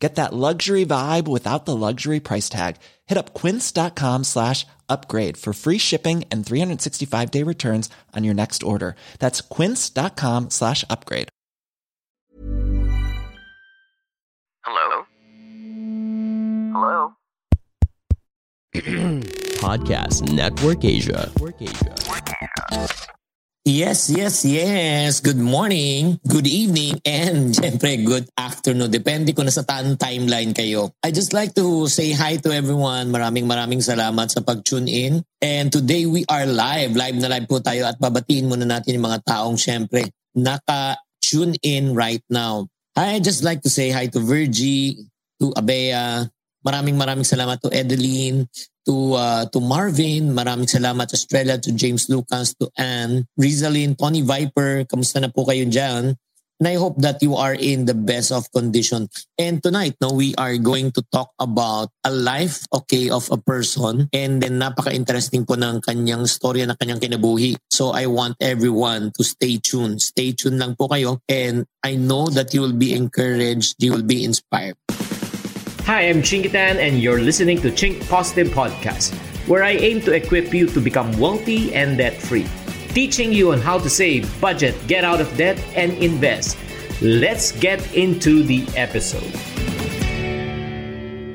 Get that luxury vibe without the luxury price tag. Hit up quince.com slash upgrade for free shipping and 365 day returns on your next order. That's quince.com slash upgrade. Hello? Hello? Podcast Network Asia. Work Asia. Yes, yes, yes. Good morning, good evening, and syempre good afternoon. Depende kung nasa taan timeline kayo. I just like to say hi to everyone. Maraming maraming salamat sa pag-tune in. And today we are live. Live na live po tayo at babatiin muna natin yung mga taong syempre naka-tune in right now. I just like to say hi to Virgie, to Abea. Maraming maraming salamat to Edeline, to uh, to Marvin, maraming salamat Estrella, to James Lucas, to Anne, Rizalyn, Tony Viper, kamusta na po kayo dyan? And I hope that you are in the best of condition. And tonight, no, we are going to talk about a life, okay, of a person. And then napaka-interesting po ng kanyang storya na kanyang kinabuhi. So I want everyone to stay tuned. Stay tuned lang po kayo. And I know that you will be encouraged, you will be inspired. Hi, I'm Chinkitan, and you're listening to Chink Positive Podcast, where I aim to equip you to become wealthy and debt free, teaching you on how to save, budget, get out of debt, and invest. Let's get into the episode.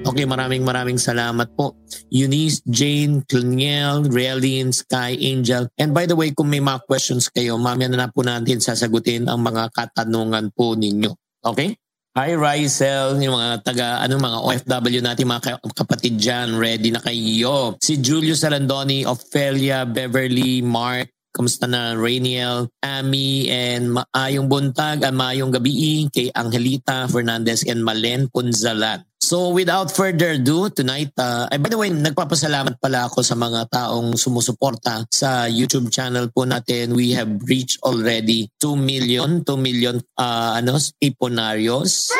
Okay, maraming maraming salamat po. Eunice, Jane, Cliniel, Realine, Sky, Angel. And by the way, kung may mga questions kayo, mamaya na, na po natin sasagutin ang mga katanungan po ninyo. Okay? Hi Rysel, yung mga taga, ano, mga OFW natin, mga kapatid dyan, ready na kayo. Si Julius Salandoni, Ophelia, Beverly, Mark, Kamusta na Rainiel, Amy, and maayong buntag, at maayong gabi kay Angelita Fernandez and Malen Punzalan. So without further ado, tonight, uh, by the way, nagpapasalamat pala ako sa mga taong sumusuporta sa YouTube channel po natin. We have reached already 2 million, 2 million uh, ano, iponarios.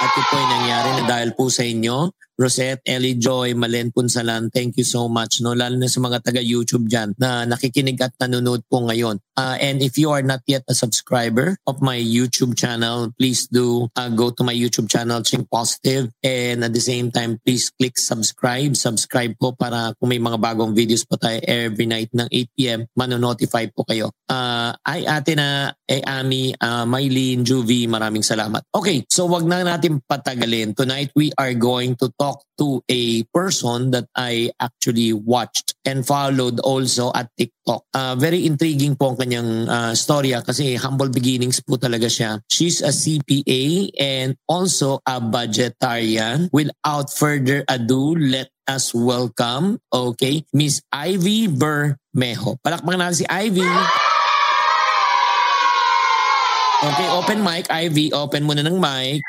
At ito po ay nangyari na dahil po sa inyo. Rosette, Ellie Joy, Malen Punsalan, thank you so much. No? Lalo na sa mga taga-YouTube dyan na nakikinig at nanonood po ngayon. Uh, and if you are not yet a subscriber of my YouTube channel, please do uh, go to my YouTube channel, Ching Positive. And at the same time, please click subscribe. Subscribe po para kung may mga bagong videos po tayo every night ng 8pm, manonotify po kayo. Uh, ay ate na, ay Ami, uh, Mylene, Juvie, maraming salamat. Okay, so wag na natin patagalin. Tonight we are going to talk talk to a person that I actually watched and followed also at TikTok. Uh, very intriguing po ang kanyang uh, storya kasi humble beginnings po talaga siya. She's a CPA and also a budgetarian. Without further ado, let us welcome, okay, Miss Ivy Bermejo. Palakpakan natin si Ivy. Okay, open mic. Ivy, open muna ng mic.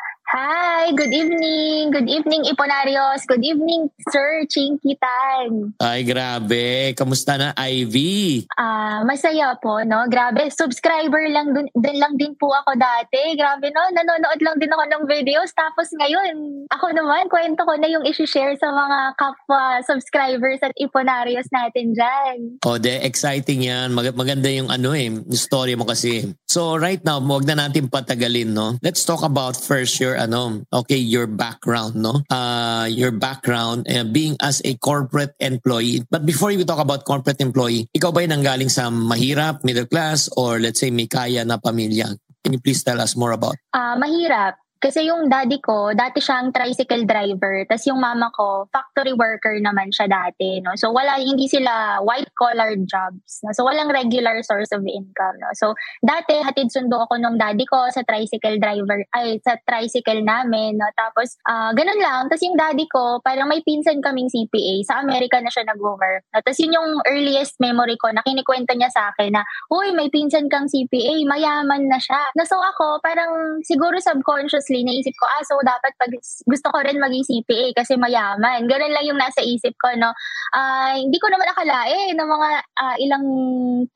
Hi, good evening. Good evening, Iponarios. Good evening, Sir Chinkitan. Ay, grabe. Kamusta na, Ivy? Ah, uh, masaya po, no? Grabe, subscriber lang dun, dun lang din po ako dati. Grabe, no? Nanonood lang din ako ng videos. Tapos ngayon, ako naman, kwento ko na yung isi-share sa mga kapwa subscribers at Iponarios natin dyan. Oh, de, exciting yan. Mag- maganda yung ano eh, story mo kasi. So, right now, huwag na natin patagalin, no? Let's talk about first your ano, okay, your background, no? Uh, your background uh, being as a corporate employee. But before we talk about corporate employee, ikaw ba nanggaling sa mahirap, middle class, or let's say may kaya na pamilya? Can you please tell us more about? Uh, mahirap. Kasi yung daddy ko, dati siyang tricycle driver. Tapos yung mama ko, factory worker naman siya dati. No? So wala, hindi sila white-collar jobs. No? So walang regular source of income. No? So dati, hatid sundo ako nung daddy ko sa tricycle driver, ay sa tricycle namin. No? Tapos uh, ganun lang. Tapos yung daddy ko, parang may pinsan kaming CPA. Sa Amerika na siya nag-work. No? Tapos yun yung earliest memory ko na kinikwento niya sa akin na, Uy, may pinsan kang CPA, mayaman na siya. No, so ako, parang siguro subconscious subconsciously naisip ko, ah, so dapat pag gusto ko rin maging CPA kasi mayaman. Ganun lang yung nasa isip ko, no? Uh, hindi ko naman akalain na mga uh, ilang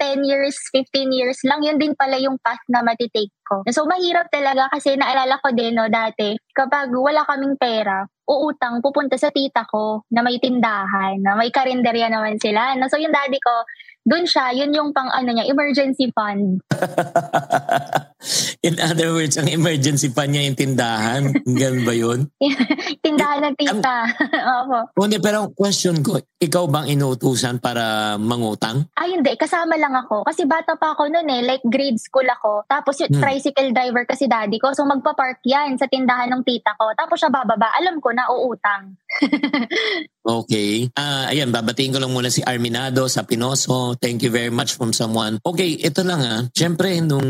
10 years, 15 years lang, yun din pala yung path na matitake ko. So, mahirap talaga kasi naalala ko din, no, dati, kapag wala kaming pera, uutang, pupunta sa tita ko na may tindahan, na may karinderya naman sila. No? So, yung daddy ko, doon siya, yun yung pang ano niya, emergency fund. In other words, ang emergency fund niya yung tindahan. Ganun ba yun? tindahan ng tita. Opo. Hindi, pero question ko, ikaw bang inuutusan para mangutang? Ay, hindi. Kasama lang ako. Kasi bata pa ako noon eh. Like grade school ako. Tapos yung hmm. tricycle driver kasi daddy ko. So magpa-park yan sa tindahan ng tita ko. Tapos siya bababa. Alam ko na uutang. okay. Uh, ayan, babatiin ko lang muna si Arminado sa Pinoso. Thank you very much from someone. Okay, ito lang ah. Siyempre, nung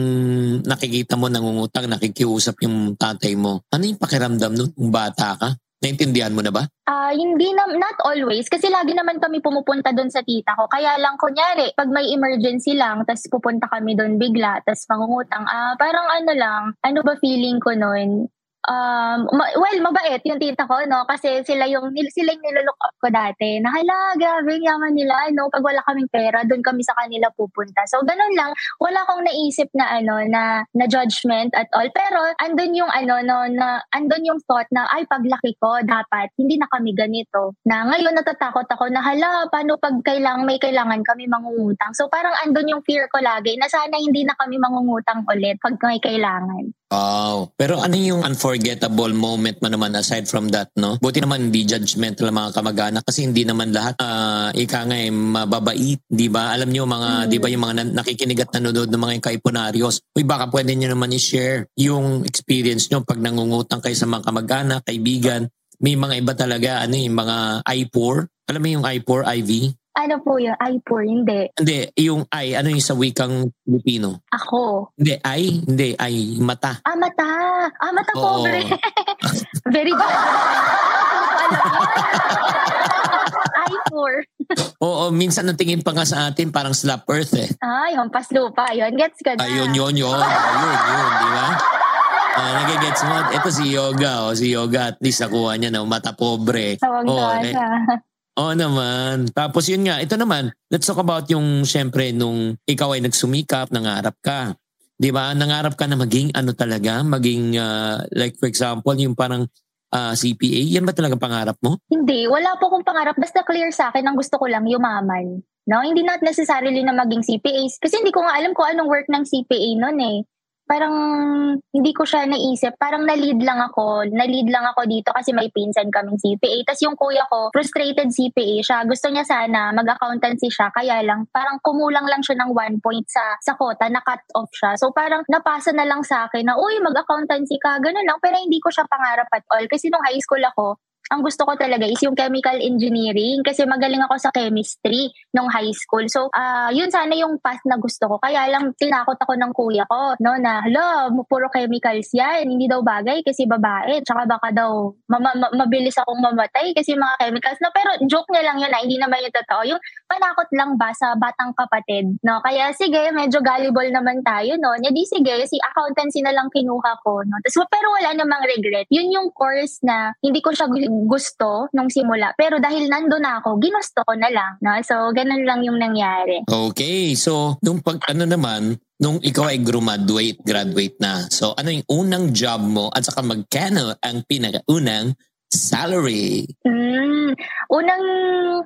nakikita mo nangungutang, nakikiusap yung tatay mo, ano yung pakiramdam nun kung bata ka? Naintindihan mo na ba? Ah, uh, hindi na not always kasi lagi naman kami pumupunta doon sa tita ko. Kaya lang kunyari, pag may emergency lang, tas pupunta kami doon bigla, tas mangungutang, ah, uh, parang ano lang, ano ba feeling ko noon? Um, ma- well, mabait yung tita ko, no? Kasi sila yung, sila yung nilolook up ko dati. Na, hala, grabe, yaman nila, no? Pag wala kaming pera, doon kami sa kanila pupunta. So, ganun lang. Wala akong naisip na, ano, na, na judgment at all. Pero, andun yung, ano, no, na, andun yung thought na, ay, paglaki ko, dapat, hindi na kami ganito. Na, ngayon, natatakot ako na, hala, paano pag kailangan, may kailangan kami mangungutang. So, parang andun yung fear ko lagi na sana hindi na kami mangungutang ulit pag may kailangan. Wow. Pero ano yung unforgettable moment mo naman aside from that, no? Buti naman hindi judgmental ang mga kamag-anak kasi hindi naman lahat uh, ika nga eh, mababait, di ba? Alam niyo mga, mm. di ba yung mga nakikinig at nanonood ng mga kaipunaryos, uy baka pwede niyo naman i-share yung experience niyo pag nangungutang kayo sa mga kamag-anak, kaibigan. May mga iba talaga, ano yung mga I-4. Alam mo yung I-4, IV? Ano po yun? Ay po, hindi. Hindi, yung ay, ano yung sa wikang Filipino? Ako. Hindi, ay, hindi, ay, mata. Ah, mata. Ah, mata Oo. pobre. Very good. ay poor. Oo, minsan ang tingin pa nga sa atin parang slap earth eh. Ay, hampas lupa. Yun, gets ka na. Ayun, yun, yun. Ayun, yun, di ba? Ah, nagigets mo. Ito si Yoga, oh, si Yoga at least nakuha niya na mata pobre. Tawag oh, eh, Oo naman. Tapos yun nga, ito naman, let's talk about yung syempre nung ikaw ay nagsumikap, nangarap ka. 'Di ba? Nangarap ka na maging ano talaga, maging uh, like for example, yung parang uh, ah, CPA. Yan ba talaga pangarap mo? Hindi, wala po akong pangarap. Basta clear sa akin, ang gusto ko lang yumaman. No, hindi not necessarily na maging CPA. Kasi hindi ko nga alam kung anong work ng CPA noon eh parang hindi ko siya naisip. Parang na-lead lang ako. Na-lead lang ako dito kasi may pinsan kaming CPA. Tapos yung kuya ko, frustrated CPA siya. Gusto niya sana mag-accountancy siya. Kaya lang, parang kumulang lang siya ng one point sa, sa quota. Na-cut off siya. So parang napasa na lang sa akin na, uy, mag-accountancy ka. Ganun lang. Pero hindi ko siya pangarap at all. Kasi nung high school ako, ang gusto ko talaga is yung chemical engineering kasi magaling ako sa chemistry nung high school. So, uh, yun sana yung path na gusto ko. Kaya lang tinakot ako ng kuya ko, no, na, hala, puro chemicals yan. Hindi daw bagay kasi babae. Tsaka baka daw ma- ma- mabilis akong mamatay kasi mga chemicals. No, pero joke niya lang yun, na, hindi naman yung totoo. Yung panakot lang ba sa batang kapatid, no? Kaya sige, medyo gullible naman tayo, no? Di sige, si accountancy na lang kinuha ko, no? Tapos, pero wala namang regret. Yun yung course na hindi ko siya gusto nung simula. Pero dahil nando na ako, ginusto ko na lang. No? So, ganun lang yung nangyari. Okay. So, nung pag ano naman, nung ikaw ay graduate, graduate na. So, ano yung unang job mo at saka magkano ang pinakaunang salary? Mm, unang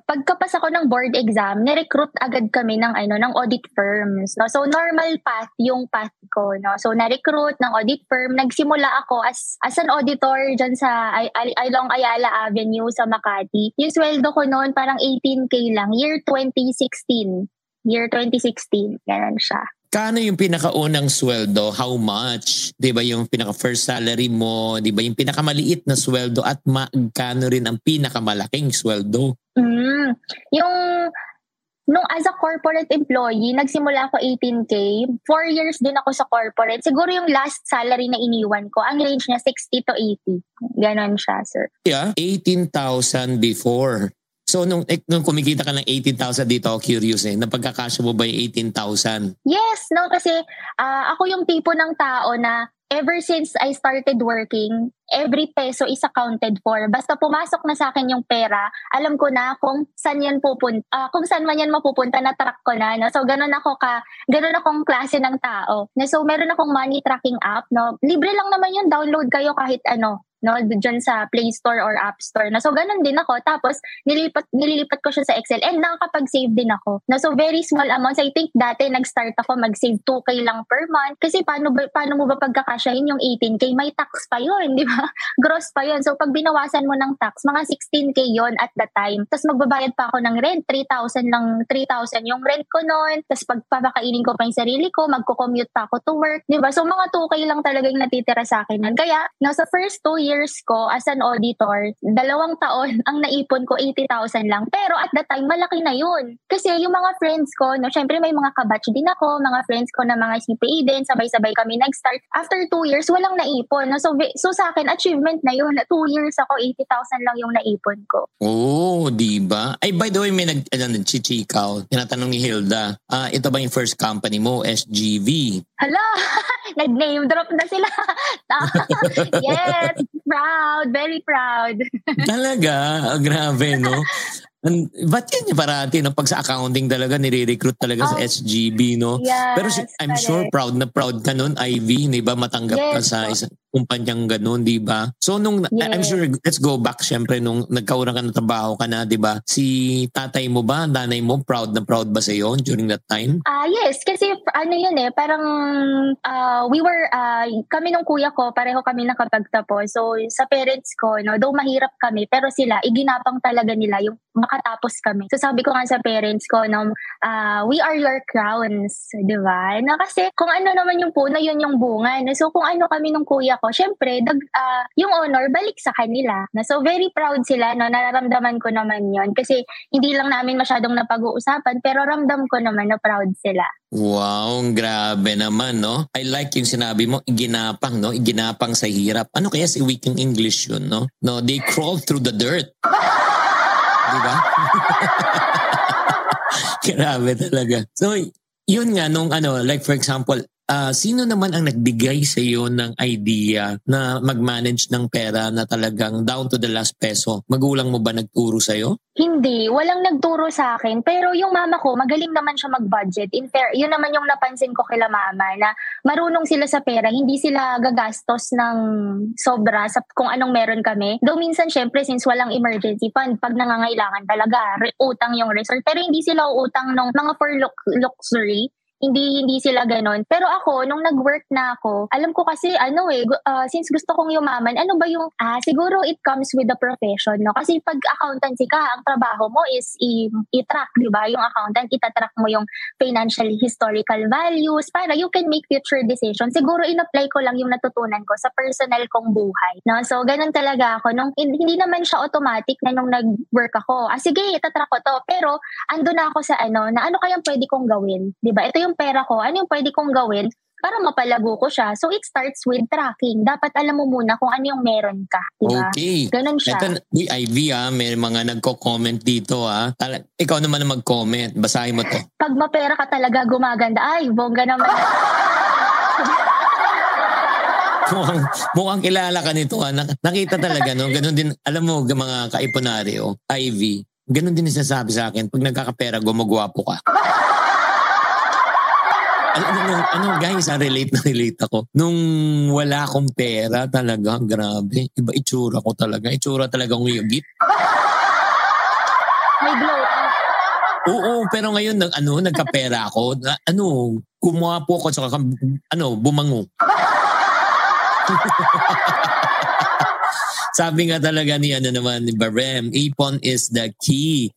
pagkapas ako ng board exam, ni-recruit agad kami ng ano ng audit firms. No? So normal path yung path ko, no. So na-recruit ng audit firm, nagsimula ako as as an auditor diyan sa I, along Ayala Avenue sa Makati. Yung sweldo ko noon parang 18k lang, year 2016. Year 2016, ganun siya. Kano yung pinakaunang sweldo? How much? 'Di ba yung pinaka first salary mo, 'di ba yung pinakamaliit na sweldo at magkano rin ang pinakamalaking sweldo? Mm, yung nung as a corporate employee, nagsimula ako 18k. Four years din ako sa corporate. Siguro yung last salary na iniwan ko, ang range niya 60 to 80. Ganon siya, sir. Yeah, 18,000 before. So nung, eh, nung kumikita ka ng 18,000 dito, ako curious eh, napagkakasya mo ba yung 18,000? Yes, no, kasi ah, ako yung tipo ng tao na ever since I started working, every peso is accounted for. Basta pumasok na sa akin yung pera, alam ko na kung saan yan pupunta, ah, kung saan man yan mapupunta, na track ko na. No? So, ganun ako ka, ganun akong klase ng tao. So, meron akong money tracking app. No? Libre lang naman yun, download kayo kahit ano no diyan sa Play Store or App Store na. So ganun din ako. Tapos nililipat nililipat ko siya sa Excel. And nakakapag-save din ako. Na so very small amounts. I think dati nag-start ako mag-save 2k lang per month. Kasi paano ba, paano mo ba pagkakasyahin yung 18k may tax pa yun di ba? Gross pa yun. So pag binawasan mo ng tax mga 16k yon at the time. Tapos magbabayad pa ako ng rent. 3,000 lang 3,000 yung rent ko noon tapos pagpapakainin ko pa yung sarili ko magko-commute pa ako to work di ba? So mga 2k lang talaga yung natitira sa akin kaya no, sa first two years ko as an auditor, dalawang taon ang naipon ko 80,000 lang. Pero at that time, malaki na yun. Kasi yung mga friends ko, no, syempre may mga kabatch din ako, mga friends ko na mga CPA din, sabay-sabay kami nag-start. After two years, walang naipon. No? So, so sa akin, achievement na yun. Two years ako, 80,000 lang yung naipon ko. Oh, di ba? Ay, by the way, may nag, ano, nagchichikaw. Tinatanong ni Hilda, ah, ito ba yung first company mo, SGV? Hala, nag-name drop na sila. yes, proud, very proud. Talaga? Ah, grabe, no? An- Ba't yan yung parati, no? Pag sa accounting talaga, nire-recruit talaga sa Oh. SGB, no? Yes, Pero si- I'm sure proud na proud ka nun, Ivy, di ba? Matanggap ka Yes, sa po. isang kumpanyang ganun, di ba? So nung, I- I'm Yes. sure, let's go back syempre nung nagkaurang ka ng trabaho ka na, di ba? Si tatay mo ba, nanay mo, proud na proud ba sa iyo during that time? Ah, yes, kasi ano yun eh, parang ah, we were ah, kami nung kuya ko, pareho kami nakapagtapos. So sa parents ko, no, though mahirap kami, pero sila iginapang talaga nila yung makatapos kami. So sabi ko nga sa parents ko, no, ah, we are your crowns, 'di ba? Na kasi kung ano naman yung puno, yun yung bunga. No? So kung ano kami nung kuya ko, syempre dag ah, yung honor balik sa kanila. Na so very proud sila, no, nararamdaman ko naman yun kasi hindi lang namin masyadong napag-uusapan, pero ramdam ko naman na proud sila. Wow, grabe naman, no? I like yung sinabi mo, iginapang, no? Iginapang sa hirap. Ano kaya si weak English yun, no? No, they crawl through the dirt. Di ba? grabe talaga. So, yun nga, nung ano, like for example, ah, sino naman ang nagbigay sa iyo ng idea na mag-manage ng pera na talagang down to the last peso? Magulang mo ba nagturo sa iyo? Hindi, walang nagturo sa akin. Pero yung mama ko, magaling naman siya mag-budget. In fair, yun naman yung napansin ko kila mama na marunong sila sa pera. Hindi sila gagastos ng sobra sa kung anong meron kami. Though minsan, syempre, since walang emergency fund, pag nangangailangan talaga, re- utang yung resort. Pero hindi sila utang ng mga for lux- luxury. Hindi hindi sila ganon. Pero ako, nung nag-work na ako, alam ko kasi, ano eh, ah, since gusto kong yumaman, ano ba yung, ah, siguro it comes with the profession, no? Kasi pag accountancy ka, ang trabaho mo is i- i-track, di ba? Yung accountant, itatrack mo yung financial historical values para you can make future decisions. Siguro in-apply ko lang yung natutunan ko sa personal kong buhay. No? So, ganun talaga ako. Nung, hindi naman siya automatic na nung nag-work ako. Ah, sige, itatrack ko to. Pero, ando na ako sa ano, na ano kayang pwede kong gawin? Di ba? Ito yung pera ko. Ano yung pwede kong gawin? para mapalago ko siya. So, it starts with tracking. Dapat alam mo muna kung ano yung meron ka. Di ba? Okay. Ganun siya. Ito, uy, Ivy ah, may mga nagko-comment dito ah. Tala, ikaw naman ang mag-comment. Basahin mo to. Pag mapera ka talaga gumaganda, ay, bongga naman. mukhang, mukhang kilala ka nito ah. Nak- nakita talaga no. Ganun din, alam mo mga kaipunaryo, Ivy, ganun din sinasabi sa akin. Pag nagkakapera, gumagwapo ka. Alam mo, nung, ano guys, ah, relate na relate ako. Nung wala akong pera talaga, grabe. Iba itsura ko talaga. Itsura talaga ng yugit. May glow up. Oo, pero ngayon nag ano, nagkapera ako. Na, ano, kumuha po ako sa ano, bumango. Sabi nga talaga ni ano naman ni Barem, ipon is the key.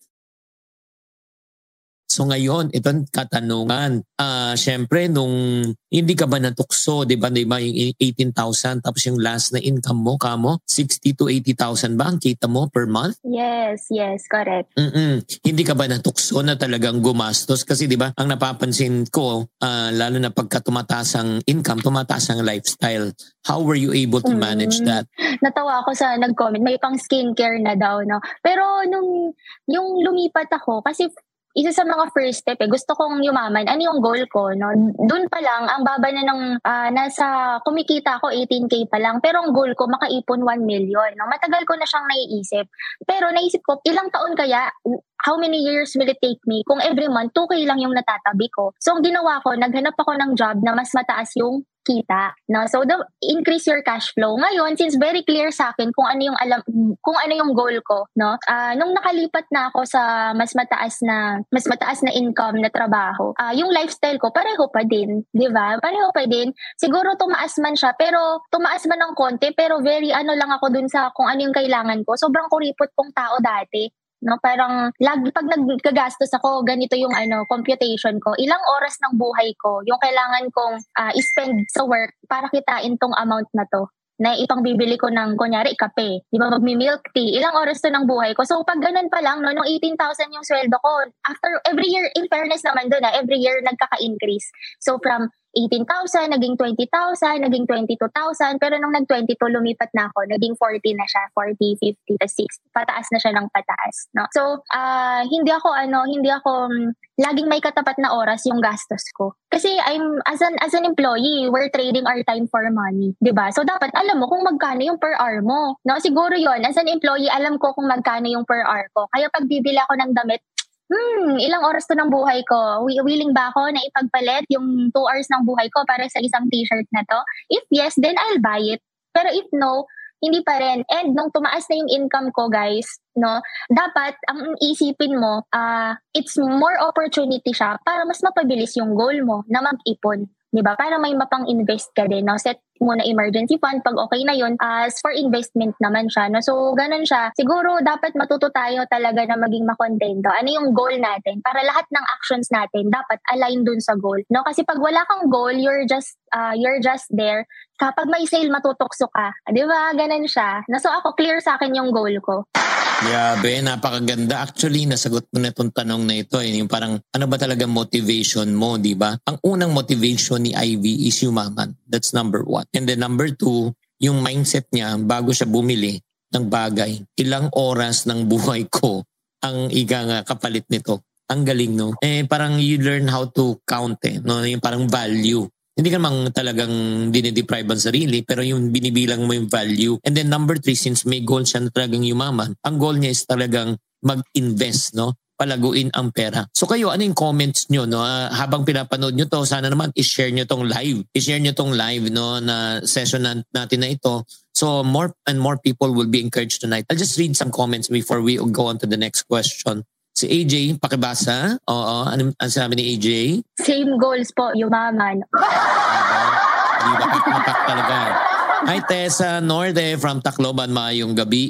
So ngayon, itong katanungan. Ah, syempre nung hindi ka ba natukso, 'di ba? 'Di ba yung 18,000 tapos yung last na income mo kamo 60 to 80,000 ba ang kita mo per month? Yes, yes, correct. Mm-mm. Hindi ka ba natukso na talagang gumastos kasi 'di ba? Ang napapansin ko ah, lalo na pagka tumataas ang income, tumataas ang lifestyle. How were you able to manage Mm. that? natawa ako sa nag-comment, may pang skincare na daw, no? Pero nung, yung lumipat ako, kasi isa sa mga first step eh, gusto kong yumaman. Ano yung goal ko, no? Doon pa lang, ang baba na ng, ah, nasa, kumikita ako 18K pa lang, pero ang goal ko, makaipon 1 million, no? Matagal ko na siyang naiisip. Pero naisip ko, ilang taon kaya, how many years will it take me kung every month 2K lang yung natatabi ko. So, ang ginawa ko, naghanap ako ng job na mas mataas yung kita. No? So, the, increase your cash flow. Ngayon, since very clear sa akin kung ano yung alam, kung ano yung goal ko, no? Ah, nung nakalipat na ako sa mas mataas na mas mataas na income na trabaho, ah, yung lifestyle ko pareho pa din, 'di ba? Pareho pa din. Siguro tumaas man siya, pero tumaas man ng konti, pero very ano lang ako dun sa kung ano yung kailangan ko. Sobrang kuripot kong tao dati. No, parang lagi pag naggagastos ako, ganito yung ano, computation ko. Ilang oras ng buhay ko yung kailangan kong ah, i-spend sa work para kitain tong amount na to na ipang bibili ko ng, kunyari, kape. Di ba, magmi-milk tea. Ilang oras to ng buhay ko. So, pag ganun pa lang, no, nung 18,000 yung sweldo ko, after, every year, in fairness naman doon, ah, every year nagkaka-increase. So, from 18,000, naging 20,000, naging 22,000, pero nung nag-22, lumipat na ako, naging 40 na siya, 40, 50, tas 60, pataas na siya ng pataas, no? So, ah hindi ako, ano, hindi ako, mm, laging may katapat na oras yung gastos ko. Kasi I'm, as an, as an employee, we're trading our time for money, ba? So, dapat alam mo kung magkano yung per hour mo, no? Siguro yon as an employee, alam ko kung magkano yung per hour ko. Kaya pag bibili ako ng damit, hmm, ilang oras to ng buhay ko? Wi- Willing ba ako na ipagpalit yung 2 hours ng buhay ko para sa isang t-shirt na to? If yes, then I'll buy it. Pero if no, hindi pa rin. And nung tumaas na yung income ko, guys, no, dapat ang isipin mo, ah it's more opportunity siya para mas mapabilis yung goal mo na mag-ipon. 'Di ba? Para may mapang-invest ka din, no? Set muna emergency fund pag okay na 'yon. As for investment naman siya, no? So ganun siya. Siguro dapat matuto tayo talaga na maging makontento. Ano yung goal natin? Para lahat ng actions natin dapat align dun sa goal, no? Kasi pag wala kang goal, you're just ah, you're just there. Kapag may sale matutokso ka, 'di ba? Ganun siya. No? So ako clear sa akin yung goal ko. Grabe, napakaganda. Actually, nasagot mo na itong tanong na ito. Eh. Yung parang, ano ba talaga motivation mo, di ba? Ang unang motivation ni Ivy is yumaman. That's number one. And then number two, yung mindset niya bago siya bumili ng bagay. Ilang oras ng buhay ko ang iga nga kapalit nito. Ang galing, no? Eh, parang you learn how to count, eh. No? Yung parang value. Hindi ka namang talagang dinideprive ang sarili, pero yung binibilang mo yung value. And then number three, since may goal siya na talagang yumaman, ang goal niya is talagang mag-invest, no? palaguin ang pera. So kayo, ano yung comments nyo? No? Ah, habang pinapanood nyo to, sana naman i-share nyo tong live. I-share nyo tong live no, na session na, natin na ito. So more and more people will be encouraged tonight. I'll just read some comments before we go on to the next question. Si AJ, pakibasa. Oo, ano ang sabi ni AJ? Same goals po, yumaman. Di ba? Papak talaga. Hi Tessa Norde from Tacloban, maayong gabi.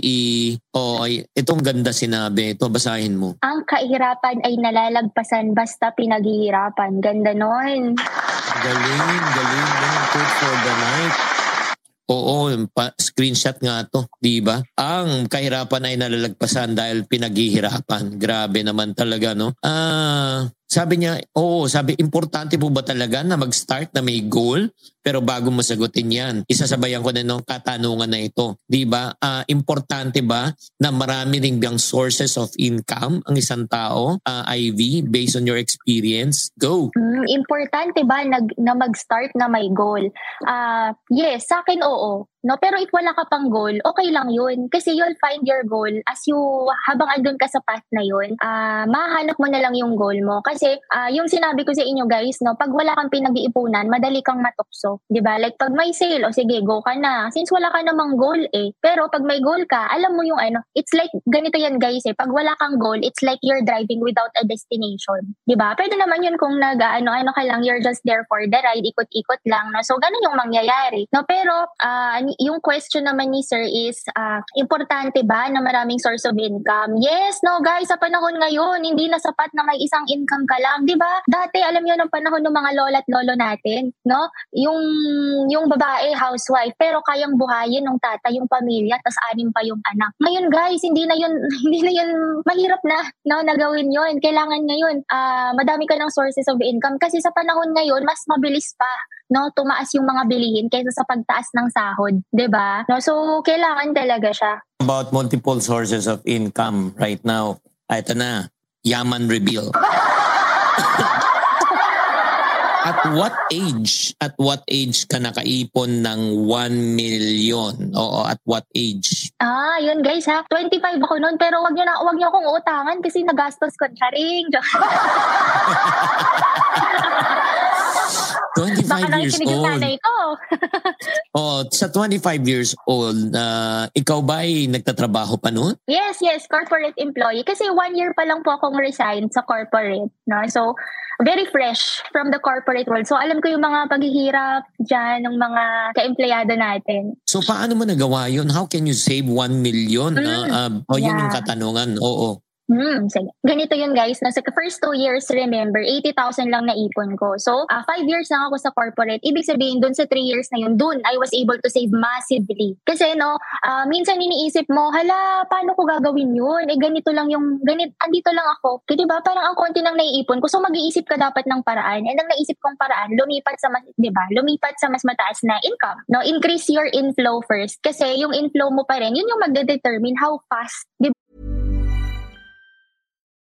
O, ay, itong ganda sinabi. Ito, basahin mo. Ang kahirapan ay nalalagpasan basta pinaghihirapan. Ganda nun. Galing, galing. Code for the night. Oo, pa- screenshot nga to, di ba? Ang kahirapan ay nalalagpasan dahil pinaghihirapan. Grabe naman talaga, no? Ah, sabi niya, oo, sabi, importante po ba talaga na mag-start na may goal? Pero bago mo sagutin yan, isasabayan ko na ng katanungan na ito. Di ba? Ah, importante ba na marami ring biyang sources of income ang isang tao, ah, Ivy, based on your experience? Go! Mm, importante ba nag, na mag-start na may goal? Ah, yes, sa akin oo. No, pero if wala ka pang goal, okay lang 'yun kasi you'll find your goal as you habang andun ka sa path na 'yun. Ah, mahanap mo na lang yung goal mo kasi ah, yung sinabi ko sa inyo guys, no, pag wala kang pinag-iipunan, madali kang matukso, 'di ba? Like pag may sale, o sige, go ka na. Since wala ka namang goal eh. Pero pag may goal ka, alam mo yung ano, it's like ganito yan guys eh. Pag wala kang goal, it's like you're driving without a destination, 'di ba? Pwede naman yun kung nag ano ano ka lang, you're just there for the ride, ikot-ikot lang. No? So ganun yung mangyayari. No, pero ano yung question naman ni sir is, uh, importante ba na maraming source of income? Yes, no guys, sa panahon ngayon, hindi na sapat na may isang income ka lang, di ba? Dati, alam niyo ng panahon ng mga lola at lolo natin, no? Yung, yung babae, housewife, pero kayang buhayin ng tatay yung pamilya, tas anim pa yung anak. Ngayon guys, hindi na yun, hindi na yun, mahirap na, no, na gawin yun. Kailangan ngayon, uh, madami ka ng sources of income kasi sa panahon ngayon, mas mabilis pa no tumaas yung mga bilihin kaysa sa pagtaas ng sahod, 'di ba? No, so kailangan talaga siya. About multiple sources of income right now. Ito na, Yaman reveal. at what age, at what age ka nakaipon ng 1 million? Oo, at what age? Ah, yun guys ha. 25 ako noon pero wag niyo na wag niyo akong utangan kasi nagastos ko charing. 25 Baka years old. nanay ko. Oh, sa 25 years old, uh, ikaw ba ay nagtatrabaho pa noon? yes, yes, corporate employee. Kasi one year pa lang po akong resign sa corporate. No? So, very fresh from the corporate world. So, alam ko yung mga paghihirap dyan ng mga ka-empleyado natin. So paano mo nagawa yun? How can you save 1 million? Mm, Uh, uh, oh, yun yeah. yung katanungan. Oo. Hmm, sige. Ganito yun guys. Nasa first two years, remember, 80,000 lang naipon ko. So, uh, five years lang ako sa corporate. Ibig sabihin, dun sa three years na yun, dun I was able to save massively. Kasi no, uh, minsan iniisip mo, hala, paano ko gagawin yun? Eh, ganito lang yung, ganit, andito lang ako. Kaya diba, parang ang konti nang naiipon ko. So, mag-iisip ka dapat ng paraan. And ang naisip kong paraan, lumipat sa mas, diba, lumipat sa mas mataas na income. No, increase your inflow first. Kasi yung inflow mo pa rin, yun yung magde-determine how fast, diba,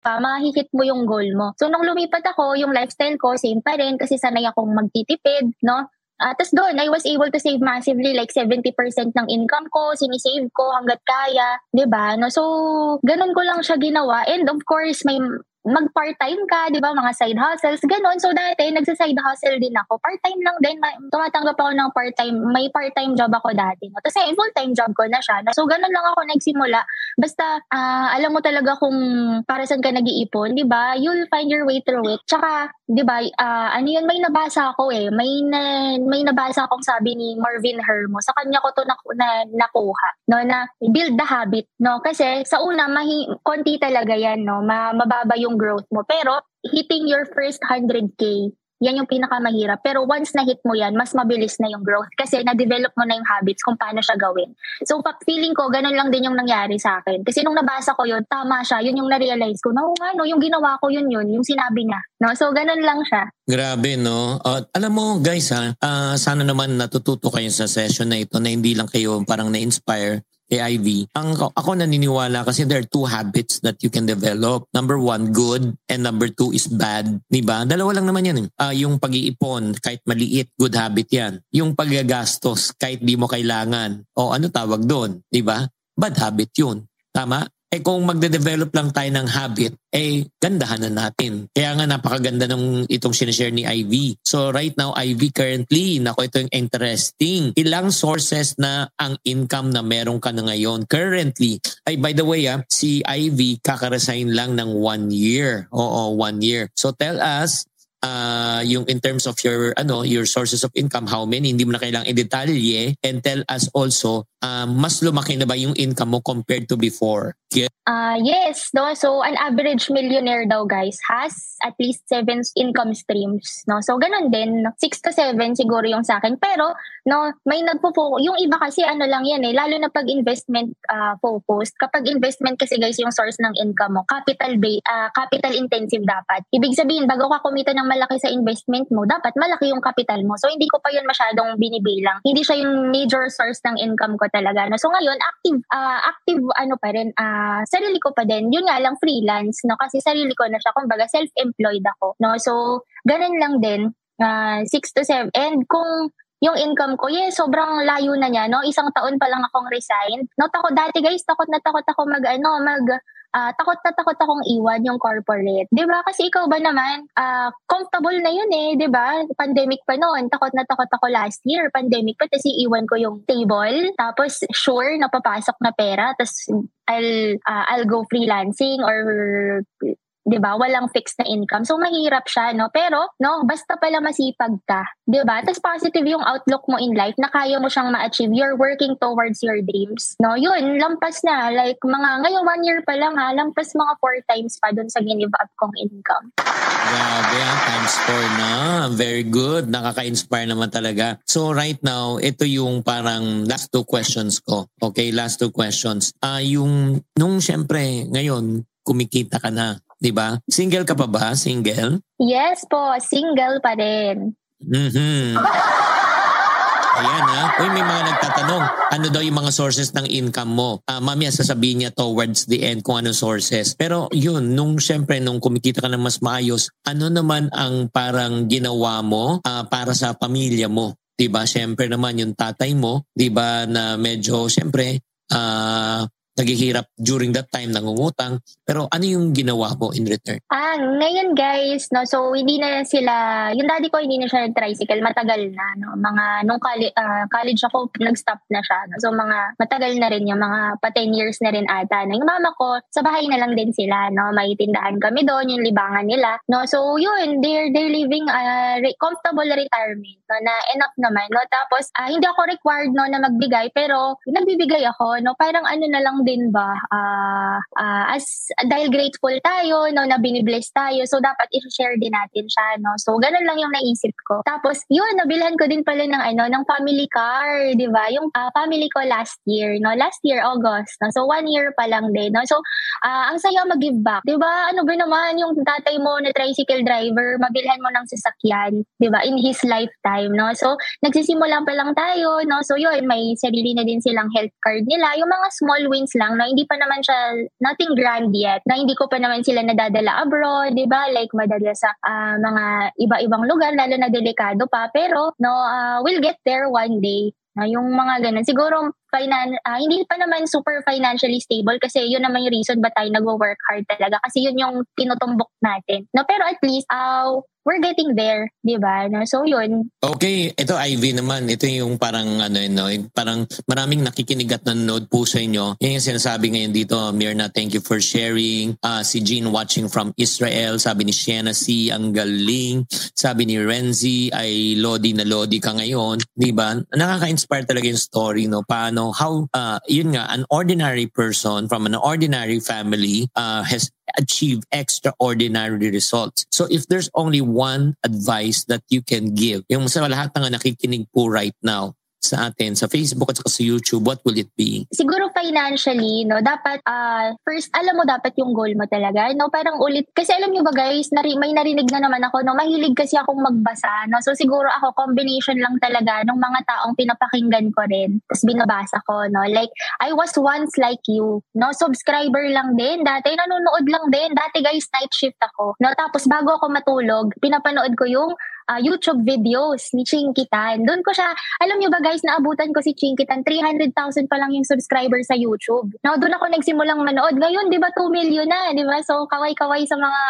pa, mahihit mo yung goal mo. So, nung lumipat ako, yung lifestyle ko, same pa rin kasi sanay akong magtitipid, no? Uh, Tapos doon, I was able to save massively, like 70% ng income ko, sinisave ko hanggat kaya, 'di ba No? So, ganun ko lang siya ginawa. And of course, may mag-part-time ka, di ba? Mga side hustles, ganun. So, dati, nagsa-side hustle din ako. Part-time lang din. Ma- Tumatanggap ako ng part-time. May part-time job ako dati. No? Tapos, eh, full-time job ko na siya. So, ganun lang ako nagsimula. Basta, ah, alam mo talaga kung para saan ka nag-iipon, di ba? You'll find your way through it. Tsaka, di ba, ah, ano yun, may nabasa ako eh. May, na, may nabasa akong sabi ni Marvin Hermo. Sa kanya ko to na, na, nakuha. No, na build the habit. No? Kasi, sa una, mahi, konti talaga yan. No? Ma, mababa yung growth mo. Pero, hitting your first 100K, yan yung pinakamahirap. Pero once na hit mo yan, mas mabilis na yung growth kasi na-develop mo na yung habits kung paano siya gawin. So, feeling ko, ganun lang din yung nangyari sa akin. Kasi nung nabasa ko yun, tama siya. Yun yung na-realize ko. No, nga, no, yung ginawa ko yun yun, yung sinabi niya. No? So, ganun lang siya. Grabe, no? Uh, alam mo, guys, ha, ah, sana naman natututo kayo sa session na ito na hindi lang kayo parang na-inspire kay Ivy. Ang, ako naniniwala kasi there are two habits that you can develop. Number one, good. And number two is bad. Diba? Dalawa lang naman yan. Ah, yung pag-iipon, kahit maliit, good habit yan. Yung paggagastos, kahit di mo kailangan. O ano tawag doon? Diba? Bad habit yun. Tama? Eh kung magde-develop lang tayo ng habit, eh gandahan na natin. Kaya nga napakaganda ng itong sinishare ni Ivy. So right now, Ivy currently, nako ito yung interesting. Ilang sources na ang income na meron ka na ngayon currently. Ay by the way, ah, si Ivy kakaresign lang ng one year. Oo, one year. So tell us, uh, yung in terms of your ano your sources of income, how many, hindi mo na kailangang i-detalye and tell us also uh, mas lumaki na ba yung income mo compared to before? Uh, yes, no? So, an average millionaire daw, guys, has at least seven income streams, no? So, ganun din, six to seven siguro yung sa akin. Pero, no, may nagpo yung iba kasi ano lang yan eh, lalo na pag investment uh, focused. Kapag investment kasi guys yung source ng income mo, capital ba- uh, capital intensive dapat. Ibig sabihin, bago ka kumita ng malaki sa investment mo, dapat malaki yung capital mo. So, hindi ko pa yun masyadong binibilang. Hindi siya yung major source ng income ko talaga. No? So, ngayon, active, uh, active ano pa rin, uh, sarili ko pa din. Yun nga lang freelance, no? Kasi sarili ko na siya. Kumbaga, self-employed ako, no? So, ganun lang din. Uh, 6 to 7. And kung yung income ko, yes, sobrang layo na niya, no? Isang taon pa lang akong resign. No, takot dati guys, takot na takot ako mag, ano, mag, uh, takot na takot akong iwan yung corporate. 'Di ba? Kasi ikaw ba naman, uh, comfortable na yun eh, 'di ba? Pandemic pa noon, takot na takot ako last year, pandemic pa kasi iwan ko yung table, tapos sure na papasok na pera, tapos I'll uh, I'll go freelancing or 'di ba? Walang fixed na income. So mahirap siya, no? Pero no, basta pala masipag ka, 'di ba? Tapos positive yung outlook mo in life na kaya mo siyang ma-achieve. You're working towards your dreams. No, yun, lampas na. Like mga ngayon one year pa lang ha, lampas mga four times pa dun sa ginive up kong income. Grabe, ah, times four na. Very good. Nakaka-inspire naman talaga. So right now, ito yung parang last two questions ko. Okay, last two questions. Ah, uh, yung nung syempre ngayon kumikita ka na 'di ba? Single ka pa ba? Single? Yes po, single pa rin. Mhm. Ayan ha. Uy, may mga nagtatanong, ano daw yung mga sources ng income mo? Uh, mamaya sasabihin niya towards the end kung ano sources. Pero yun, nung syempre, nung kumikita ka ng mas maayos, ano naman ang parang ginawa mo uh, para sa pamilya mo? 'di ba? Syempre naman yung tatay mo, 'di ba, na medyo syempre uh, naghihirap during that time, nangungutang. Pero ano yung ginawa mo in return? Ah, ngayon guys, no, so hindi na sila, yung daddy ko hindi na siya nag-tricycle, matagal na, no. Mga, nung college, uh, college ako, nag-stop na siya. No? So mga, matagal na rin yung mga pa 10 years na rin ata. No? Yung mama ko, sa bahay na lang din sila, no. May tindahan kami doon, yung libangan nila. No, so yun, they're, they're living a re- comfortable retirement, no, na enough naman, no. Tapos, uh, hindi ako required, no, na magbigay, pero nagbibigay ako, no. Parang ano na lang din ba, uh, uh, as, dahil grateful tayo, no, na binibless tayo, so dapat i-share din natin siya, no. So, ganun lang yung naisip ko. Tapos, yun, nabilhan ko din pala ng, ano, ng family car, di ba? Yung uh, family ko last year, no, last year, August, no. So, one year pa lang din, no. So, uh, ang saya mag-give back, di ba? Ano ba naman yung tatay mo na tricycle driver, mabilhan mo ng sasakyan, di ba? In his lifetime, no. So, nagsisimula pa lang tayo, no. So, yun, may sarili na din silang health card nila. Yung mga small wins lang na hindi pa naman siya nothing grand yet na hindi ko pa naman sila nadadala abroad, 'di ba? Like madala sa uh, mga iba-ibang lugar lalo na delikado pa pero no uh, we'll get there one day. No, yung mga ganun. Siguro finan uh, hindi pa naman super financially stable kasi yun naman yung reason ba tayo nagwo-work hard talaga kasi yun yung tinutumbok natin. No, pero at least uh, we're getting there, 'di ba? So 'yun. Okay, ito Ivy naman, ito yung parang ano no, parang maraming nakikinig at nanonood po sa inyo. Yan yung sinasabi ngayon dito, Mirna, thank you for sharing. Uh, si Jean watching from Israel, sabi ni Sienna C, ang galing. Sabi ni Renzi ay lodi na lodi ka ngayon, 'di ba? Nakaka-inspire talaga yung story no, paano how uh, yun nga an ordinary person from an ordinary family uh, has achieve extraordinary results. So if there's only one advice that you can give, yung sa lahat ng nakikinig po right now, sa atin sa Facebook at sa YouTube, what will it be? Siguro financially, no, dapat uh, first alam mo dapat yung goal mo talaga, no, parang ulit kasi alam niyo ba guys, nari, may narinig na naman ako, no, mahilig kasi akong magbasa, no. So siguro ako combination lang talaga ng mga taong pinapakinggan ko rin. Tapos binabasa ko, no. Like I was once like you, no, subscriber lang din. Dati nanonood lang din. Dati guys, night shift ako. No, tapos bago ako matulog, pinapanood ko yung uh, YouTube videos ni Chinkitan. Doon ko siya, alam niyo ba guys, naabutan ko si Chinkitan, 300,000 pa lang yung subscriber sa YouTube. No, doon ako nagsimulang manood. Ngayon, di ba, 2 million na, di ba? So, kaway-kaway sa mga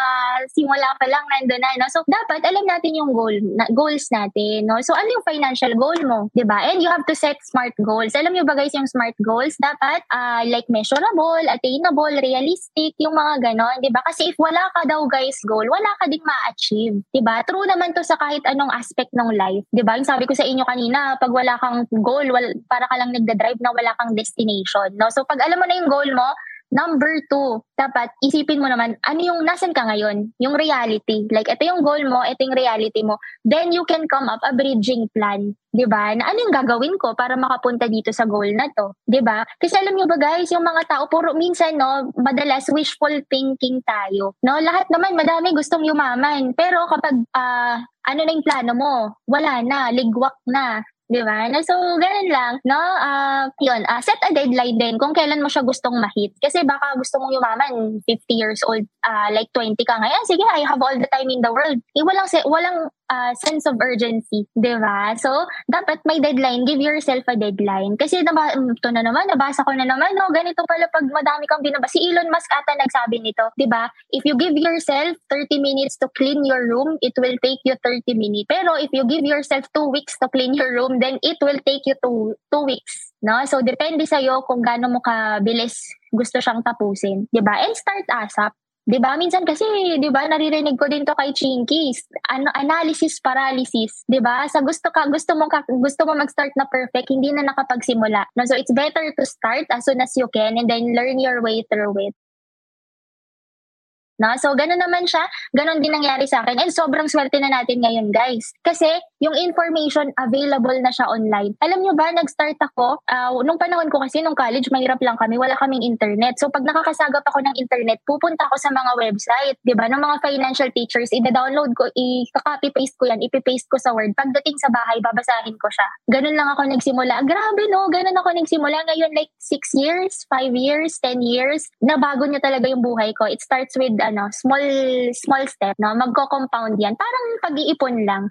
simula pa lang nandun na. No? So, dapat alam natin yung goal, na, goals natin. No? So, ano yung financial goal mo? Di ba? And you have to set smart goals. Alam niyo ba guys, yung smart goals, dapat uh, like measurable, attainable, realistic, yung mga ganon. Di ba? Kasi if wala ka daw guys goal, wala ka ding ma-achieve. Di ba? True naman to sa kahit anong aspect ng life. Di ba? Yung sabi ko sa inyo kanina, pag wala kang goal, wala, para ka lang nagda-drive na wala kang destination. No? So, pag alam mo na yung goal mo, Number two, dapat isipin mo naman, ano yung nasan ka ngayon? Yung reality. Like, ito yung goal mo, ito yung reality mo. Then you can come up a bridging plan. ba? Na ano yung gagawin ko para makapunta dito sa goal na to, ba? Kasi alam niyo ba guys, yung mga tao puro minsan no, madalas wishful thinking tayo. No, lahat naman madami gustong yumaman, pero kapag uh, ano na yung plano mo, wala na, ligwak na. Di ba? So, ganun lang, no? Uh, yun, uh, set a deadline din kung kailan mo siya gustong mahit. Kasi baka gusto mong yumaman, 50 years old, uh, like 20 ka ngayon, sige, I have all the time in the world. Eh, walang, walang uh, sense of urgency, di ba? So, dapat may deadline. Give yourself a deadline. Kasi naba, ito na naman, nabasa ko na naman, no, ganito pala pag madami kang binabasa. Si Elon Musk ata nagsabi nito, di ba? If you give yourself 30 minutes to clean your room, it will take you 30 minutes. Pero if you give yourself 2 weeks to clean your room, then it will take you 2 two weeks. No? So, depende sa'yo kung gaano mo kabilis gusto siyang tapusin. 'di ba? And start ASAP. 'Di ba? Minsan kasi, 'di ba, naririnig ko din to kay Chinky, ano analysis paralysis, 'di ba? Sa gusto ka gusto mo ka, gusto mo mag-start na perfect, hindi na nakapagsimula. No, so it's better to start as soon as you can and then learn your way through it. No? So, ganun naman siya. Ganun din nangyari sa akin. And sobrang swerte na natin ngayon, guys. Kasi, yung information available na siya online. Alam nyo ba, nag-start ako, uh, nung panahon ko kasi, nung college, mahirap lang kami, wala kaming internet. So, pag nakakasagap ako ng internet, pupunta ako sa mga website, di ba, ng mga financial teachers, i-download ko, i-copy-paste ko yan, ipipaste ko sa Word. Pagdating sa bahay, babasahin ko siya. Ganun lang ako nagsimula. Grabe, no? Ganun ako nagsimula. Ngayon, like, 6 years, 5 years, 10 years, nabago niya talaga yung buhay ko. It starts with, ano, small small step, no? Magko-compound 'yan. Parang pag-iipon lang.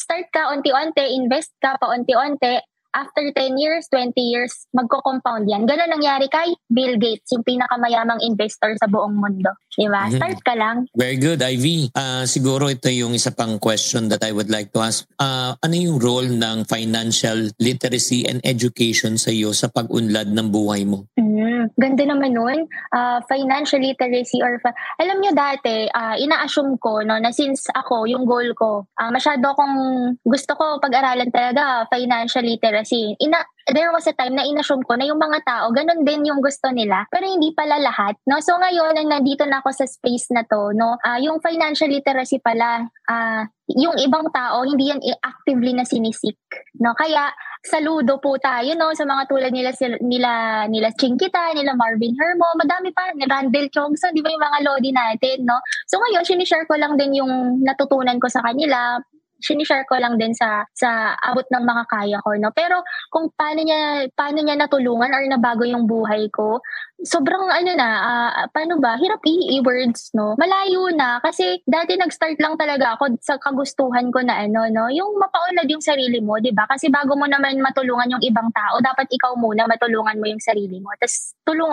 Start ka unti-unti, invest ka pa unti-unti, after 10 years, 20 years, magko-compound yan. Ganun nangyari kay Bill Gates, yung pinakamayamang investor sa buong mundo. Di ba? Mm-hmm. Start ka lang. Very good, Ivy. Uh, siguro ito yung isa pang question that I would like to ask. Uh, ano yung role ng financial literacy and education sa iyo sa pag-unlad ng buhay mo? Ganda naman nun. Uh, financial literacy or... Fa- Alam nyo dati, uh, ina-assume ko no, na since ako, yung goal ko, uh, masyado akong gusto ko pag-aralan talaga financial literacy. Ina, there was a time na inassume ko na yung mga tao, ganun din yung gusto nila, pero hindi pala lahat. No? So ngayon, nandito na ako sa space na to, no, uh, yung financial literacy pala, uh, yung ibang tao, hindi yan actively na sinisik. No? Kaya, saludo po tayo no sa mga tulad nila nila nila Chinkita, nila Marvin Hermo, madami pa ni Randall Chongson, di ba yung mga lodi natin, no? So ngayon, sinishare ko lang din yung natutunan ko sa kanila, sinishare ko lang din sa sa abot ng makakaya ko no? Pero kung paano niya paano niya natulungan or nabago yung buhay ko sobrang ano na uh, paano ba? Hirap i-words no? Malayo na. Kasi dati nag-start lang talaga ako sa kagustuhan ko na ano no? Yung mapaunlad yung sarili mo 'di ba? Kasi bago mo naman matulungan yung ibang tao dapat ikaw muna matulungan mo yung sarili mo. Tapos tulong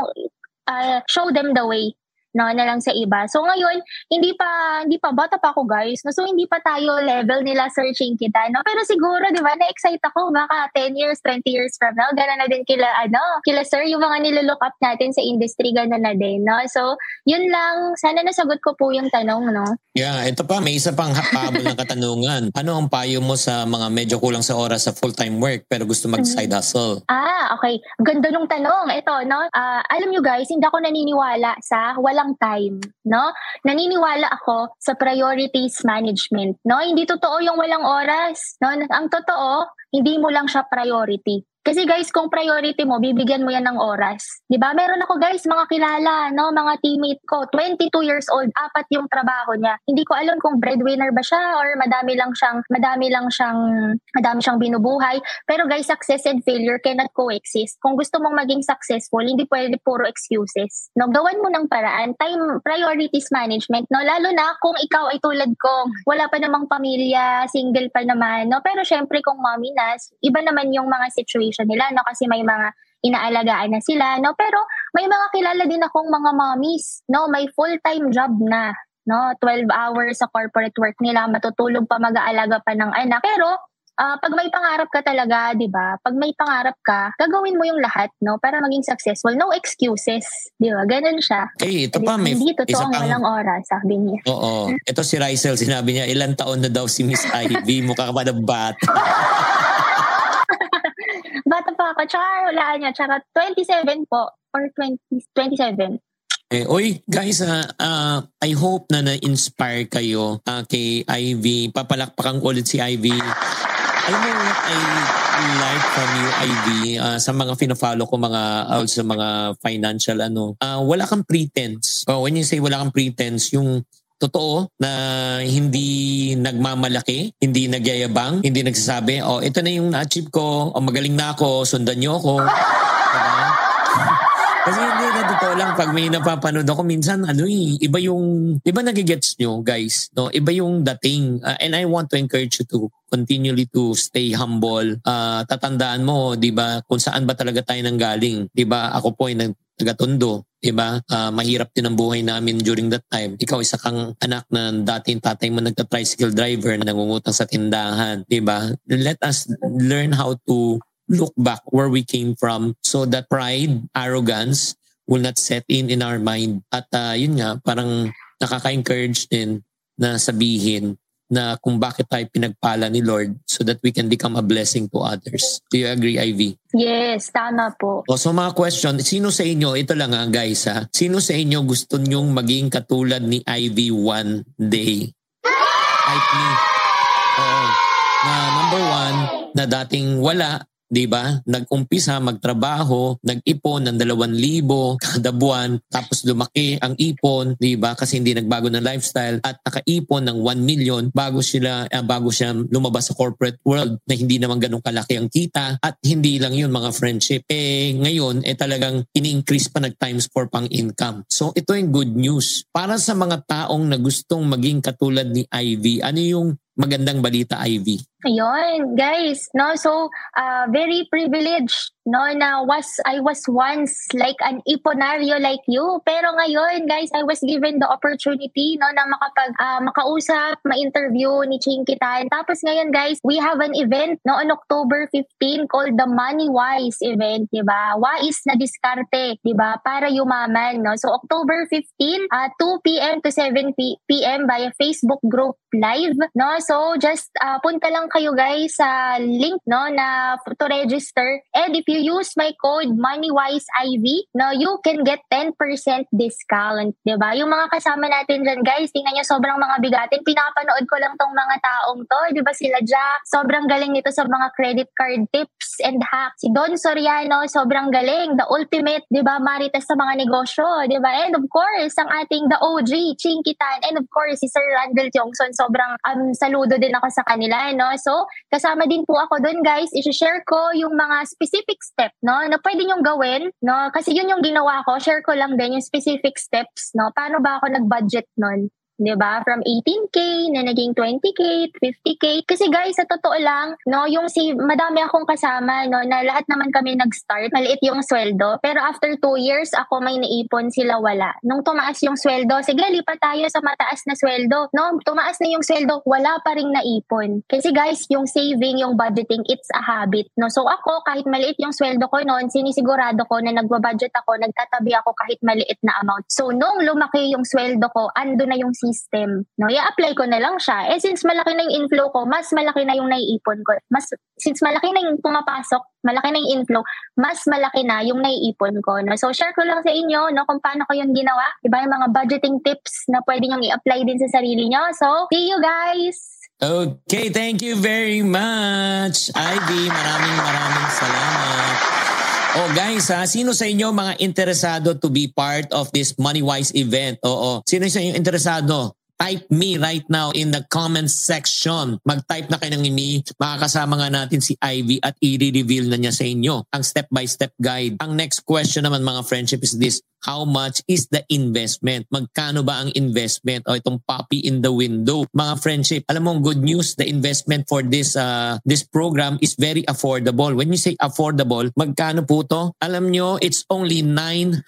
uh, show them the way no, na lang sa iba. So ngayon, hindi pa hindi pa bata pa ako guys. No? So hindi pa tayo level nila searching kita, no? Pero siguro, 'di ba, na-excite ako baka 10 years, 20 years from now, gana na din kila ano, kila sir yung mga nilolook up natin sa industry gana na din, no? So, yun lang, sana nasagot ko po yung tanong, no? Yeah, ito pa may isa pang habol ng katanungan. Ano ang payo mo sa mga medyo kulang sa oras sa full-time work pero gusto mag-side mm-hmm. hustle? Ah, okay. Ganda nung tanong. Ito, no? Uh, alam nyo guys, hindi ako naniniwala sa walang walang time, no? Naniniwala ako sa priorities management, no? Hindi totoo yung walang oras, no? Ang totoo, hindi mo lang siya priority. Kasi guys, kung priority mo, bibigyan mo yan ng oras. 'Di ba? Meron ako guys, mga kilala, no, mga teammate ko, 22 years old, apat yung trabaho niya. Hindi ko alam kung breadwinner ba siya or madami lang siyang madami lang siyang madami siyang binubuhay. Pero guys, success and failure cannot coexist. Kung gusto mong maging successful, hindi pwede puro excuses. No, gawan mo ng paraan. Time priorities management, no, lalo na kung ikaw ay tulad ko, wala pa namang pamilya, single pa naman, no. Pero syempre kung mommy na, iba naman yung mga situation nila, no, kasi may mga inaalagaan na sila, no? Pero may mga kilala din akong mga mommies, no? May full-time job na, no? 12 hours sa corporate work nila, matutulog pa, mag-aalaga pa ng anak. Pero uh, pag may pangarap ka talaga, 'di ba? Pag may pangarap ka, gagawin mo yung lahat, no, para maging successful. No excuses, 'di ba? Ganun siya. Eh, ito pa may hindi totoo pang... walang oras, sabi niya. Oo. Ito si Rysel, sinabi niya, ilang taon na daw si Miss Ivy, mukha ka pa na bata. Pa ako. Tsaka wala niya. Tsaka 27 po. Or 20, 27. Eh, oy, guys, uh, uh, I hope na na-inspire kayo uh, kay Ivy. Papalakpakan ulit si Ivy. Know what I like from you, Ivy, uh, sa mga fina-follow ko mga uh, sa mga financial ano, uh, wala kang pretense. Oh, when you say wala kang pretense, yung totoo na hindi nagmamalaki, hindi nagyayabang, hindi nagsasabi, oh, ito na yung na-achieve ko, oh, magaling na ako, sundan niyo ako. diba? Kasi hindi na totoo lang pag may napapanood ako minsan ano eh, iba yung iba nagigets nyo guys, no? Iba yung dating uh, and I want to encourage you to continually to stay humble. Uh, tatandaan mo, 'di ba, kung saan ba talaga tayo nang galing. 'Di ba? Ako po ay nag taga-tondo, 'di ba? Uh, mahirap din ang buhay namin during that time. Ikaw isa kang anak na dating tatay mo nagta-tricycle driver na nangungutang sa tindahan, 'di ba? Let us learn how to look back where we came from so that pride, arrogance will not set in in our mind. At uh, yun nga, parang nakaka-encourage din na sabihin na kung bakit tayo pinagpala ni Lord so that we can become a blessing to others. Do you agree, Ivy? Yes, tama po. O, so mga question, sino sa inyo, ito lang nga guys ha, sino sa inyo gusto nyong maging katulad ni Ivy one day? Type me. Oo. Na number one, na dating wala, 'di ba? Nag-umpisa magtrabaho, nag-ipon ng 2,000 kada buwan, tapos lumaki ang ipon, 'di ba? Kasi hindi nagbago ng lifestyle at nakaipon ng 1 million bago sila uh, bago siya lumabas sa corporate world na hindi naman ganun kalaki ang kita at hindi lang 'yun mga friendship. Eh ngayon eh talagang ini-increase pa nag times 4 pang income. So ito yung good news. Para sa mga taong na gustong maging katulad ni Ivy, ano yung magandang balita, Ivy? Ayun, guys, no, so uh, very privileged no? Na was I was once like an iponaryo like you. Pero ngayon guys I was given the opportunity no na makapag uh, makausap ma-interview ni Chinkitan tapos ngayon guys we have an event no? On October 15 called the Money Wise event di ba? Wise na diskarte di ba? Para yumaman no? So October 15 uh, 2 p.m. to 7 p.m. via Facebook group live no? So just uh, punta lang kayo guys sa link no na to register and if you use my code MoneyWiseIV, no, you can get 10% discount, 'di ba? Yung mga kasama natin diyan, guys, tingnan niyo sobrang mga bigatin. Pinapanood ko lang tong mga taong 'to, 'di ba? Sila Jack, sobrang galing nito sa mga credit card tips and hacks. Si Don Soriano, sobrang galing, the ultimate, 'di ba, marites sa mga negosyo, 'di ba? And of course, ang ating the OG, Chinkitan, and of course, si Sir Randall Tiongson, sobrang um, saludo din ako sa kanila, no? So, kasama din po ako doon, guys. I-share ko yung mga specific step, no, na pwede nyong gawin, no, kasi yun yung ginawa ko, share ko lang din yung specific steps, no, paano ba ako nag-budget nun, 'di ba? From 18k na naging 20k, 50k. Kasi guys, sa totoo lang, no, yung si madami akong kasama, no, na lahat naman kami nag-start, maliit yung sweldo, pero after 2 years ako may naipon, sila wala. Nung tumaas yung sweldo, sige, lipat tayo sa mataas na sweldo. No, tumaas na yung sweldo, wala pa ring naipon. Kasi guys, yung saving, yung budgeting, it's a habit, no. So ako kahit maliit yung sweldo ko noon, sinisigurado ko na nagba-budget ako, nagtatabi ako kahit maliit na amount. So nung lumaki yung sweldo ko, ando na yung system. No, i-apply ko na lang siya. Eh since malaki na yung inflow ko, mas malaki na yung naiipon ko. Mas since malaki na yung pumapasok, malaki na yung inflow, mas malaki na yung naiipon ko. No? So share ko lang sa inyo no kung paano ko yung ginawa. Iba yung mga budgeting tips na pwede nyo i-apply din sa sarili nyo. So see you guys! Okay, thank you very much. Ivy, maraming maraming salamat. Oh guys, ha, sino sa inyo mga interesado to be part of this MoneyWise event? Oo, sino sa inyo interesado? Type me right now in the comments section. Mag-type na kayo ng me. Makakasama nga natin si Ivy at i-reveal na niya sa inyo ang step-by-step guide. Ang next question naman mga friendship is this. How much is the investment? Magkano ba ang investment? O itong puppy in the window. Mga friendship, alam mo good news, the investment for this uh, this program is very affordable. When you say affordable, magkano po to? Alam nyo, it's only 999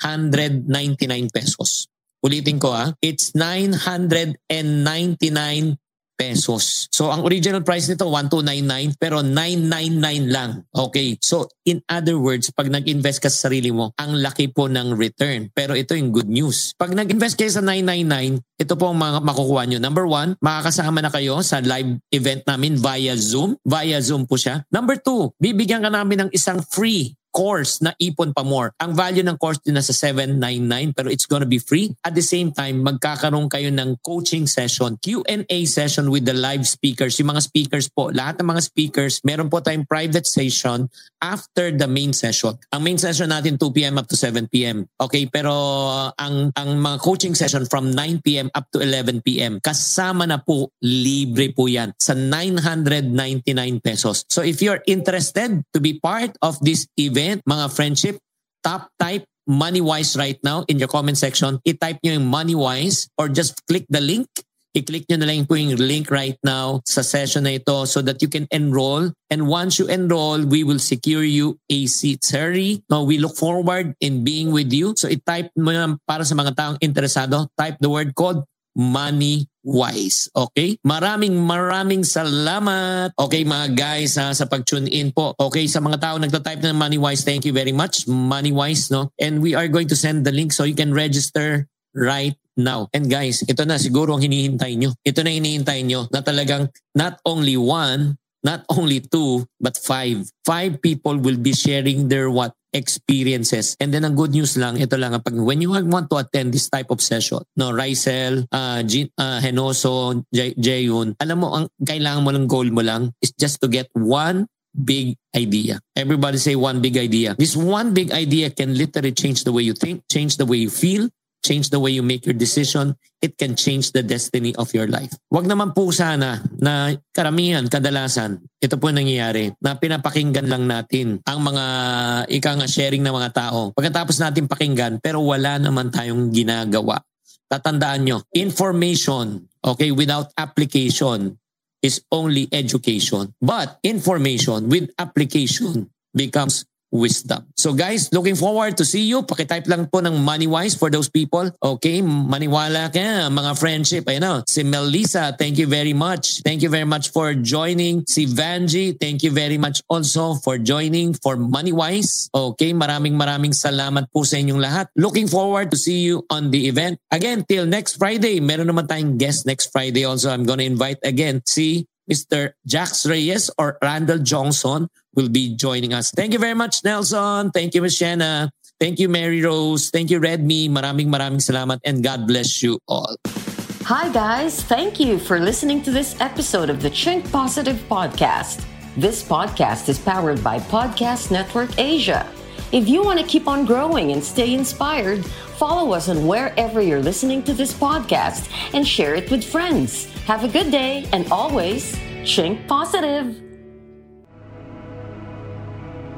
pesos. Ulitin ko ah, it's 999 pesos. So ang original price nito 1299 pero 999 lang. Okay. So in other words, pag nag-invest ka sa sarili mo, ang laki po ng return. Pero ito yung good news. Pag nag-invest kayo sa 999, ito po ang mga makukuha nyo. Number one, makakasama na kayo sa live event namin via Zoom. Via Zoom po siya. Number two, bibigyan ka namin ng isang free course na ipon pa more. Ang value ng course din nasa 799 pero it's gonna be free. At the same time, magkakaroon kayo ng coaching session, Q&A session with the live speakers. Yung mga speakers po, lahat ng mga speakers, meron po tayong private session after the main session. Ang main session natin 2 p.m. up to 7 p.m. Okay, pero ang ang mga coaching session from 9 p.m. up to 11 p.m. kasama na po libre po yan sa 999 pesos. So if you're interested to be part of this event, mga friendship, top type MoneyWise right now in your comment section. I-type nyo yung MoneyWise or just click the link. I-click nyo na lang po yung link right now sa session na ito so that you can enroll. And once you enroll, we will secure you a seat. Sorry, no, we look forward in being with you. So i-type mo yan para sa mga taong interesado. Type the word code money wise. Okay? Maraming maraming salamat. Okay mga guys ha, sa pag-tune in po. Okay, sa mga tao nagta-type ng money wise, thank you very much. Money wise, no? And we are going to send the link so you can register right now. And guys, ito na siguro ang hinihintay nyo. Ito na hinihintay nyo na talagang not only one, not only two, but five. Five people will be sharing their what experiences. And then ang good news lang, ito lang, pag when you want to attend this type of session, no, Rysel, uh, G, uh, Henoso, Jayun, alam mo, ang kailangan mo lang goal mo lang is just to get one big idea. Everybody say one big idea. This one big idea can literally change the way you think, change the way you feel, change the way you make your decision, it can change the destiny of your life. Huwag naman po sana na karamihan, kadalasan, ito po nangyayari, na pinapakinggan lang natin ang mga ika nga sharing ng mga tao. Pagkatapos natin pakinggan, pero wala naman tayong ginagawa. Tatandaan nyo, information, okay, without application is only education. But information with application becomes wisdom. So guys, looking forward to see you. Pakitype lang po ng MoneyWise for those people. Okay, maniwala ka, mga friendship. Ayun na, si Melissa, thank you very much. Thank you very much for joining. Si Vanji, thank you very much also for joining for MoneyWise. Okay, maraming maraming salamat po sa inyong lahat. Looking forward to see you on the event. Again, till next Friday, meron naman tayong guest next Friday also. I'm gonna invite again si Mr. Jax Reyes or Randall Johnson will be joining us. Thank you very much, Nelson. Thank you, Ms. Thank you, Mary Rose. Thank you, Redmi. Maraming maraming salamat and God bless you all. Hi, guys. Thank you for listening to this episode of the Chink Positive Podcast. This podcast is powered by Podcast Network Asia. If you want to keep on growing and stay inspired, follow us on wherever you're listening to this podcast and share it with friends. Have a good day and always chink positive.